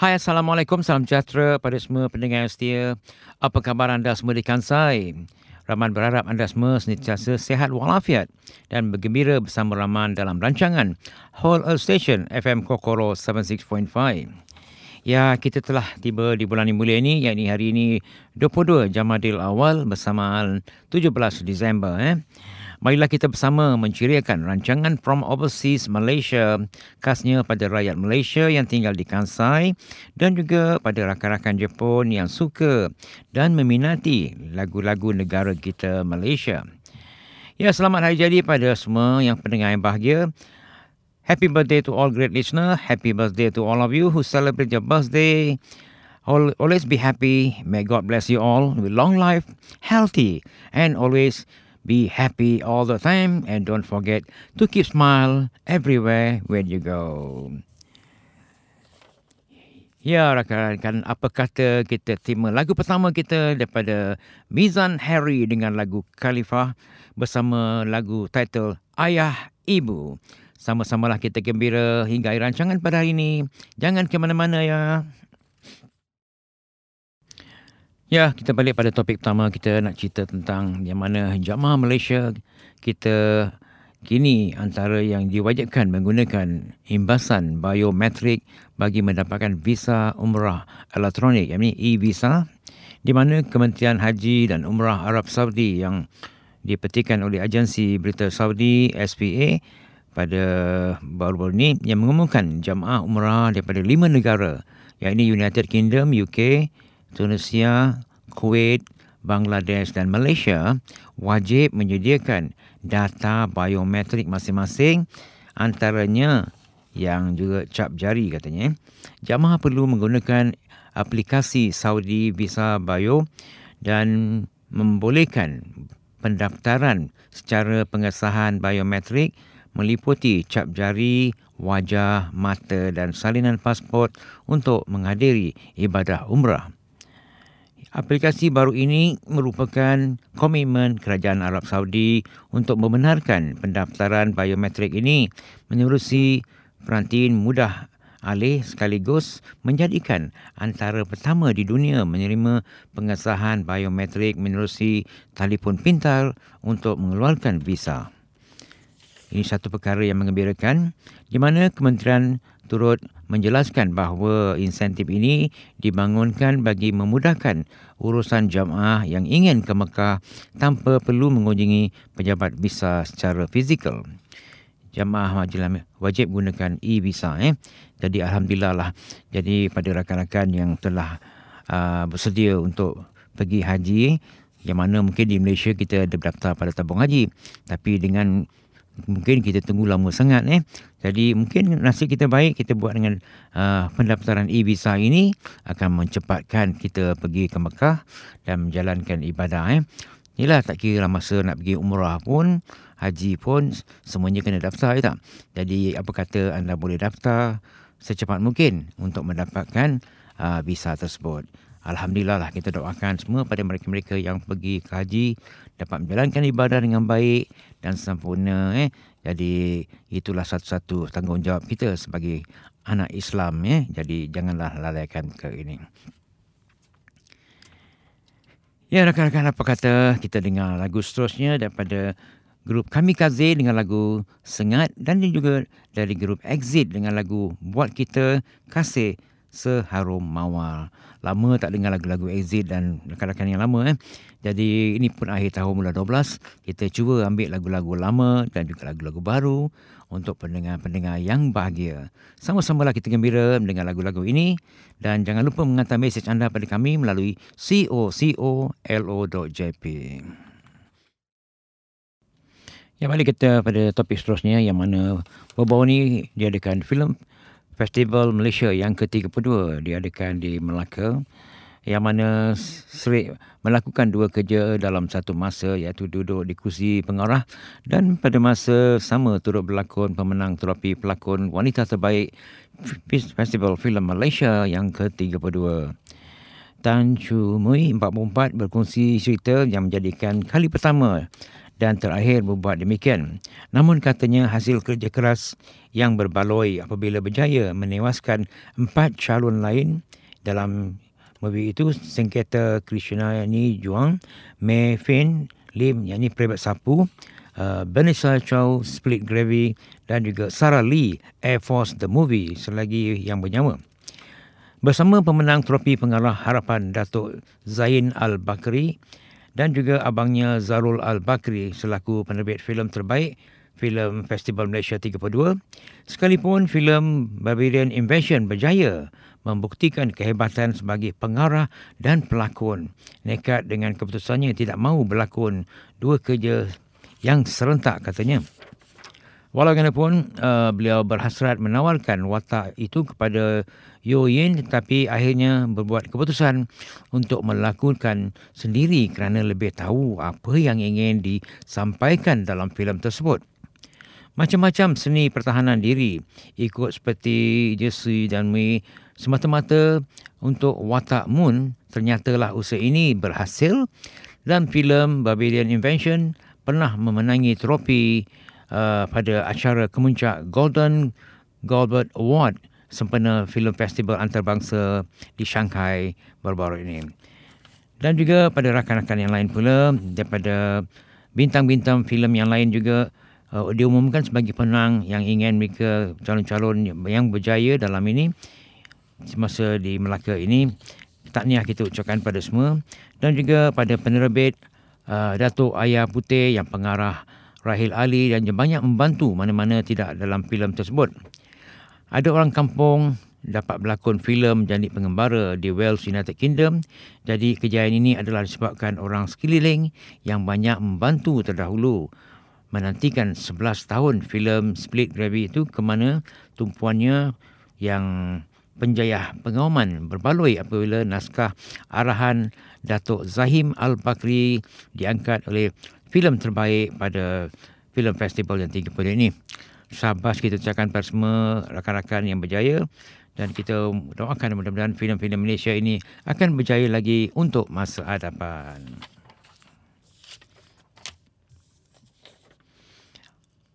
Hai Assalamualaikum, salam sejahtera pada semua pendengar yang setia. Apa khabar anda semua di Kansai? Rahman berharap anda semua sentiasa sehat walafiat dan bergembira bersama Rahman dalam rancangan Whole Earth Station FM Kokoro 76.5. Ya, kita telah tiba di bulan yang mulia ini, yakni hari ini 22 Jamadil Awal bersamaan 17 Disember. Eh. Marilah kita bersama menceriakan rancangan From Overseas Malaysia khasnya pada rakyat Malaysia yang tinggal di Kansai dan juga pada rakan-rakan Jepun yang suka dan meminati lagu-lagu negara kita Malaysia. Ya, selamat hari jadi pada semua yang pendengar yang bahagia. Happy birthday to all great listener. Happy birthday to all of you who celebrate your birthday. Always be happy. May God bless you all with long life, healthy, and always Be happy all the time and don't forget to keep smile everywhere when you go. Ya, rakan-rakan, apa kata kita terima lagu pertama kita daripada Mizan Harry dengan lagu Khalifah bersama lagu title Ayah Ibu. Sama-samalah kita gembira hingga rancangan pada hari ini. Jangan ke mana-mana ya. Ya, kita balik pada topik pertama. Kita nak cerita tentang yang mana jamaah Malaysia. Kita kini antara yang diwajibkan menggunakan imbasan biometrik bagi mendapatkan visa umrah elektronik, yakni e-visa di mana Kementerian Haji dan Umrah Arab Saudi yang dipetikan oleh agensi berita Saudi SPA pada baru-baru ini yang mengumumkan jamaah umrah daripada lima negara yakni United Kingdom, UK, Tunisia, Kuwait, Bangladesh dan Malaysia wajib menyediakan data biometrik masing-masing antaranya yang juga cap jari katanya. Jamaah perlu menggunakan aplikasi Saudi Visa Bio dan membolehkan pendaftaran secara pengesahan biometrik meliputi cap jari, wajah, mata dan salinan pasport untuk menghadiri ibadah umrah. Aplikasi baru ini merupakan komitmen Kerajaan Arab Saudi untuk membenarkan pendaftaran biometrik ini menerusi perantin mudah alih sekaligus menjadikan antara pertama di dunia menerima pengesahan biometrik menerusi telefon pintar untuk mengeluarkan visa. Ini satu perkara yang mengembirakan di mana Kementerian turut menjelaskan bahawa insentif ini dibangunkan bagi memudahkan urusan jamaah yang ingin ke Mekah tanpa perlu mengunjungi pejabat visa secara fizikal. Jamaah majlis wajib gunakan e-visa. Eh. Jadi Alhamdulillah lah. Jadi pada rakan-rakan yang telah uh, bersedia untuk pergi haji, yang mana mungkin di Malaysia kita ada daftar pada tabung haji. Tapi dengan mungkin kita tunggu lama sangat eh. Jadi mungkin nasib kita baik kita buat dengan uh, pendaftaran e-visa ini akan mencepatkan kita pergi ke Mekah dan menjalankan ibadah eh. Inilah tak kira masa nak pergi umrah pun, haji pun semuanya kena daftar ya tak. Jadi apa kata anda boleh daftar secepat mungkin untuk mendapatkan uh, visa tersebut. Alhamdulillah lah kita doakan semua pada mereka-mereka yang pergi ke haji dapat menjalankan ibadah dengan baik dan sempurna. Eh. Jadi itulah satu-satu tanggungjawab kita sebagai anak Islam. Eh. Jadi janganlah lalaikan ke ini. Ya rakan-rakan apa kata kita dengar lagu seterusnya daripada grup Kamikaze dengan lagu Sengat dan juga dari grup Exit dengan lagu Buat Kita Kasih Seharum Mawar lama tak dengar lagu-lagu Exit dan rakan-rakan yang lama eh. Jadi ini pun akhir tahun bulan 12, kita cuba ambil lagu-lagu lama dan juga lagu-lagu baru untuk pendengar-pendengar yang bahagia. Sama-samalah kita gembira mendengar lagu-lagu ini dan jangan lupa menghantar mesej anda pada kami melalui cocolo.jp. Ya, balik kita pada topik seterusnya yang mana baru-baru ni diadakan filem Festival Malaysia yang ke-32 diadakan di Melaka yang mana Sri melakukan dua kerja dalam satu masa iaitu duduk di kursi pengarah dan pada masa sama turut berlakon pemenang trofi pelakon wanita terbaik Festival Film Malaysia yang ke-32. Tan Chu Mui 44 berkongsi cerita yang menjadikan kali pertama dan terakhir berbuat demikian. Namun katanya hasil kerja keras yang berbaloi apabila berjaya menewaskan empat calon lain dalam movie itu sengketa Krishna ni Juang, Mei Fin, Lim yakni Prebat Sapu, uh, Vanessa Chow, Split Gravy dan juga Sarah Lee, Air Force The Movie selagi yang bernyawa. Bersama pemenang trofi pengarah harapan Datuk Zain Al-Bakri dan juga abangnya Zarul Al-Bakri selaku penerbit filem terbaik filem Festival Malaysia 32 sekalipun filem Barbarian Invasion berjaya membuktikan kehebatan sebagai pengarah dan pelakon. Nekat dengan keputusannya tidak mahu berlakon dua kerja yang serentak katanya Walaupun uh, beliau berhasrat menawarkan watak itu kepada Yo Yin tetapi akhirnya berbuat keputusan untuk melakukan sendiri kerana lebih tahu apa yang ingin disampaikan dalam filem tersebut. Macam-macam seni pertahanan diri ikut seperti Jesse dan Mei semata-mata untuk watak Moon ternyatalah usaha ini berhasil dan filem Barbarian Invention pernah memenangi trofi uh, pada acara kemuncak Golden Goblet Award sempena filem festival antarabangsa di Shanghai baru-baru ini. Dan juga pada rakan-rakan yang lain pula daripada bintang-bintang filem yang lain juga uh, diumumkan sebagai penang yang ingin mereka calon-calon yang berjaya dalam ini semasa di Melaka ini. Tahniah kita ucapkan pada semua dan juga pada penerbit uh, Datuk Ayah Putih yang pengarah Rahil Ali dan banyak membantu mana-mana tidak dalam filem tersebut. Ada orang kampung dapat berlakon filem jadi pengembara di Wales United Kingdom. Jadi kejayaan ini adalah disebabkan orang sekeliling yang banyak membantu terdahulu menantikan 11 tahun filem Split Gravy itu ke mana tumpuannya yang penjaya pengawaman berbaloi apabila naskah arahan Datuk Zahim Al-Bakri diangkat oleh filem terbaik pada filem festival yang tinggi pada ini. Sabas kita ucapkan pada semua rakan-rakan yang berjaya dan kita doakan mudah-mudahan filem-filem Malaysia ini akan berjaya lagi untuk masa hadapan.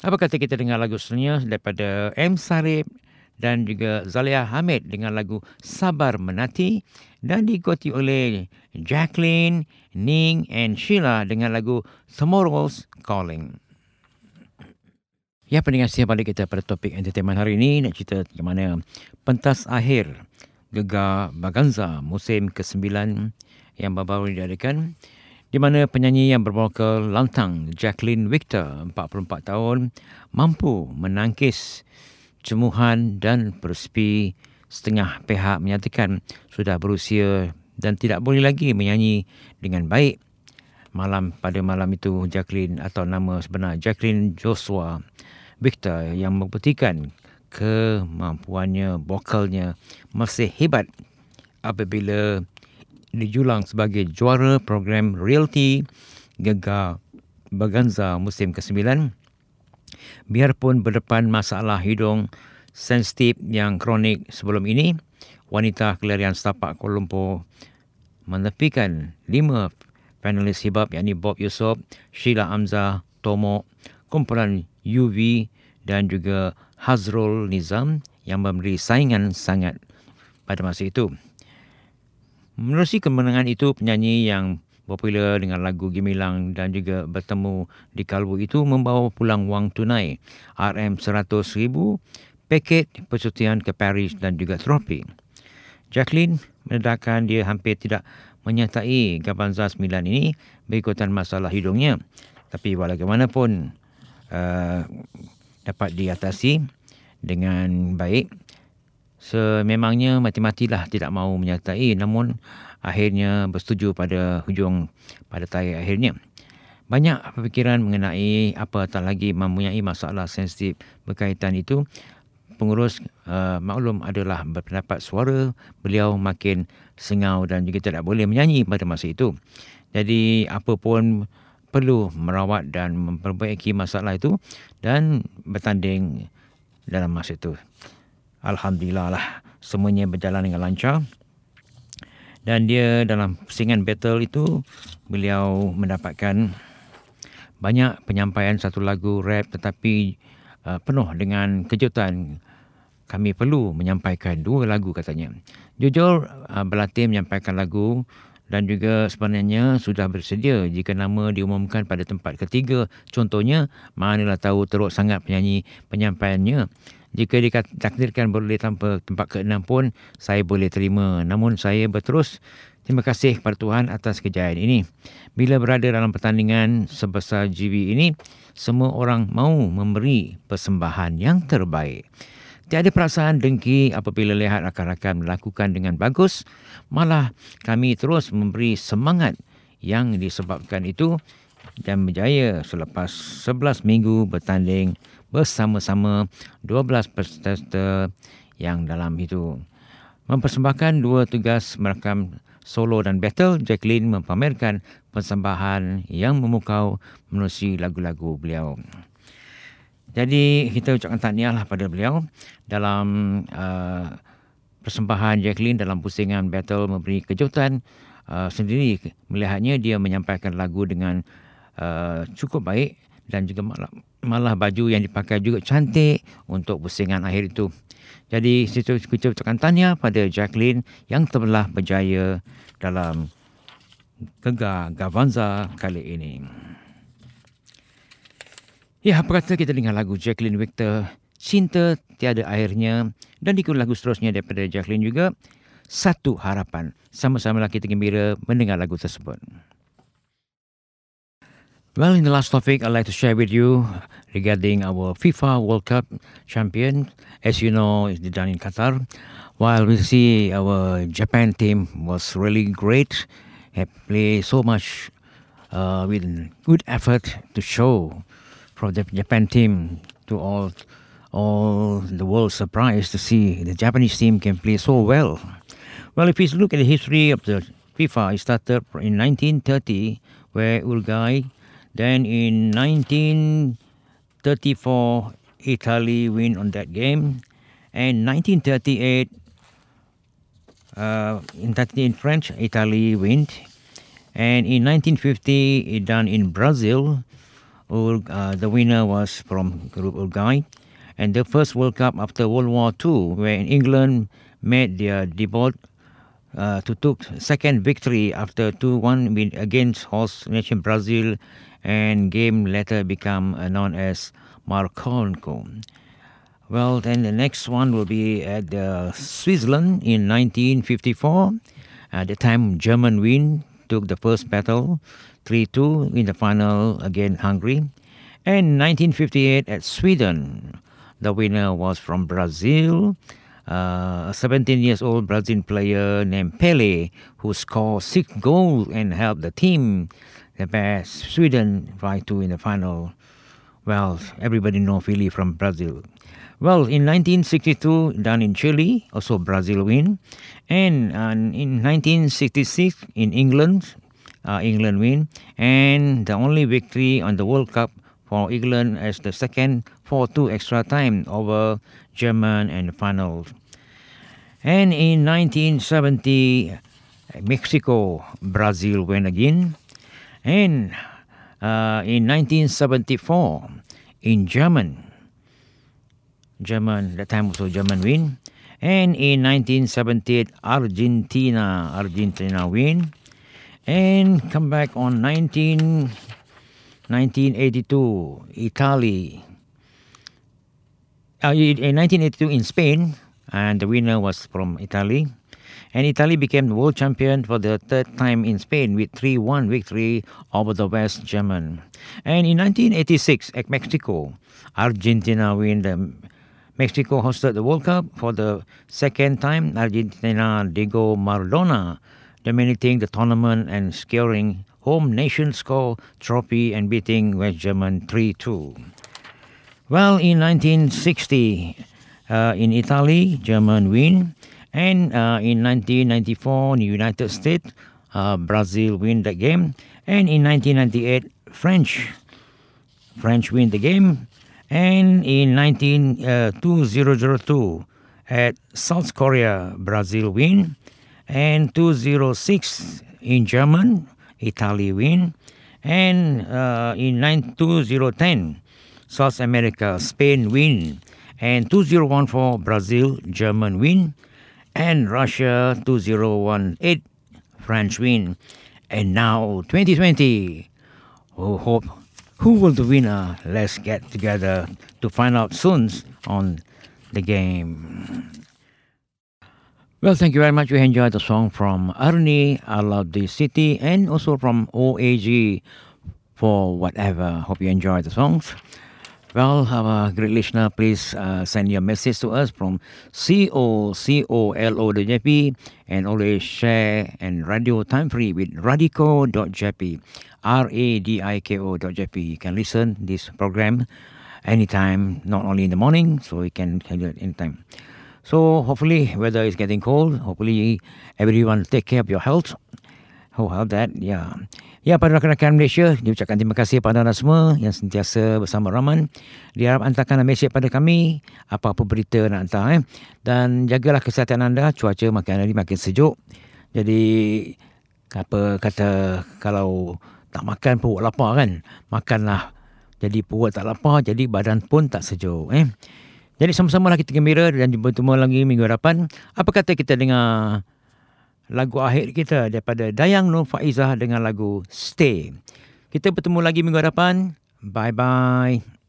Apa kata kita dengar lagu selanjutnya daripada M. Sarip dan juga Zalia Hamid dengan lagu Sabar Menati dan diikuti oleh Jacqueline, Ning and Sheila dengan lagu Tomorrow's Calling. Ya pendengar siap balik kita pada topik entertainment hari ini nak cerita bagaimana pentas akhir Gegar Baganza musim ke-9 yang baru-baru diadakan di mana penyanyi yang bervokal lantang Jacqueline Victor 44 tahun mampu menangkis cemuhan dan perspi setengah pihak menyatakan sudah berusia dan tidak boleh lagi menyanyi dengan baik. Malam pada malam itu Jacqueline atau nama sebenar Jacqueline Joshua Victor yang membuktikan kemampuannya vokalnya masih hebat apabila dijulang sebagai juara program Realty Gegar Baganza musim ke-9. Biarpun berdepan masalah hidung sensitif yang kronik sebelum ini, wanita kelarian setapak Kuala Lumpur menepikan lima panelis hibab yakni Bob Yusof, Sheila Amza, Tomo, kumpulan UV dan juga Hazrul Nizam yang memberi saingan sangat pada masa itu. Menerusi kemenangan itu, penyanyi yang popular dengan lagu Gemilang dan juga bertemu di Kalbu itu membawa pulang wang tunai RM100,000 paket persutian ke Paris dan juga trofi. Jacqueline menedahkan dia hampir tidak menyertai Gabanza 9 ini berikutan masalah hidungnya. Tapi walaupun uh, dapat diatasi dengan baik, sememangnya mati-matilah tidak mahu menyertai namun akhirnya bersetuju pada hujung pada tarikh akhirnya. Banyak perfikiran mengenai apa tak lagi mempunyai masalah sensitif berkaitan itu pengurus uh, maklum adalah berpendapat suara beliau makin sengau dan juga tidak boleh menyanyi pada masa itu. Jadi apa pun perlu merawat dan memperbaiki masalah itu dan bertanding dalam masa itu. Alhamdulillah lah semuanya berjalan dengan lancar. Dan dia dalam pusingan battle itu beliau mendapatkan banyak penyampaian satu lagu rap tetapi uh, penuh dengan kejutan. Kami perlu menyampaikan dua lagu katanya. Jujur uh, berlatih menyampaikan lagu dan juga sebenarnya sudah bersedia jika nama diumumkan pada tempat ketiga. Contohnya, manalah tahu teruk sangat penyanyi penyampaiannya. Jika ditakdirkan boleh tanpa tempat ke-6 pun, saya boleh terima. Namun saya berterus terima kasih kepada Tuhan atas kejayaan ini. Bila berada dalam pertandingan sebesar GB ini, semua orang mahu memberi persembahan yang terbaik. Tiada perasaan dengki apabila lihat rakan-rakan melakukan dengan bagus. Malah kami terus memberi semangat yang disebabkan itu dan berjaya selepas 11 minggu bertanding bersama-sama 12 peserta yang dalam itu. Mempersembahkan dua tugas merakam solo dan battle, Jacqueline mempamerkan persembahan yang memukau menerusi lagu-lagu beliau. Jadi kita ucapkan tahniah lah pada beliau dalam uh, persembahan Jacqueline dalam pusingan battle memberi kejutan uh, sendiri melihatnya dia menyampaikan lagu dengan uh, cukup baik dan juga malah, malah baju yang dipakai juga cantik untuk pusingan akhir itu. Jadi kita ucapkan tahniah pada Jacqueline yang telah berjaya dalam Gegar Gavanza kali ini. Ya, apa kita dengar lagu Jacqueline Victor, Cinta Tiada Airnya, dan ikut lagu seterusnya daripada Jacqueline juga, Satu Harapan. Sama-sama kita gembira mendengar lagu tersebut. Well, in the last topic, I'd like to share with you regarding our FIFA World Cup champion. As you know, it's done in Qatar. While we see our Japan team was really great, have played so much uh, with good effort to show from the Japan team to all all the world surprised to see the Japanese team can play so well. Well, if you look at the history of the FIFA, it started in 1930, where Uruguay, then in 1934, Italy win on that game, and 1938, uh, in 13 French, Italy win, and in 1950, it done in Brazil, uh, the winner was from Group Uruguay. And the first World Cup after World War II, where England made their debut uh, to took second victory after 2-1 win against host nation Brazil and game later become uh, known as Marconco. Well, then the next one will be at uh, Switzerland in 1954. At the time, German win took the first battle 3 2 in the final against Hungary. And 1958 at Sweden, the winner was from Brazil. Uh, a 17 years old Brazilian player named Pele, who scored six goals and helped the team best Sweden 5 2 in the final. Well, everybody know Philly from Brazil. Well, in 1962, done in Chile, also Brazil win. And uh, in 1966, in England, uh, England win, and the only victory on the World Cup for England as the second 4-2 extra time over German in the final. And in 1970, Mexico, Brazil win again. And uh, in 1974, in German, German, that time also German win. And in 1978, Argentina, Argentina win and come back on 19, 1982, Italy. Uh, in 1982 in Spain, and the winner was from Italy. And Italy became world champion for the third time in Spain with 3 1 victory over the West German. And in 1986 at Mexico, Argentina win the Mexico hosted the World Cup for the second time. Argentina Diego Maradona dominating the tournament and securing home nation score trophy and beating West German 3-2. Well, in 1960, uh, in Italy, German win, and uh, in 1994, in the United States, uh, Brazil win the game, and in 1998, French, French win the game, and in 19, uh, 2002, at South Korea, Brazil win, and 206 in German, Italy win. And uh, in 92010, South America, Spain win. And 2014, Brazil, German win. And Russia, 2018, French win. And now 2020, we hope who will the winner? Let's get together to find out soon on the game. Well, thank you very much. We enjoyed the song from Arnie, I Love the City, and also from OAG for whatever. Hope you enjoyed the songs. Well, our great listener, please uh, send your message to us from cocolo.jp and always share and radio time free with radico.jp, R-A-D-I-K-O.jp. You can listen this program anytime, not only in the morning, so you can hear it anytime. So hopefully weather is getting cold. Hopefully everyone take care of your health. Oh, how that, yeah. Ya, pada rakan-rakan Malaysia, diucapkan terima kasih pada anda semua yang sentiasa bersama Rahman. Diharap hantarkan mesej pada kami, apa-apa berita nak hantar. Eh. Dan jagalah kesihatan anda, cuaca makin hari makin sejuk. Jadi, apa kata, kalau tak makan perut lapar kan, makanlah. Jadi perut tak lapar, jadi badan pun tak sejuk. Eh. Jadi sama-sama lah kita gembira dan jumpa bertemu lagi minggu hadapan. Apa kata kita dengar lagu akhir kita daripada Dayang Nur Faizah dengan lagu Stay. Kita bertemu lagi minggu hadapan. Bye-bye.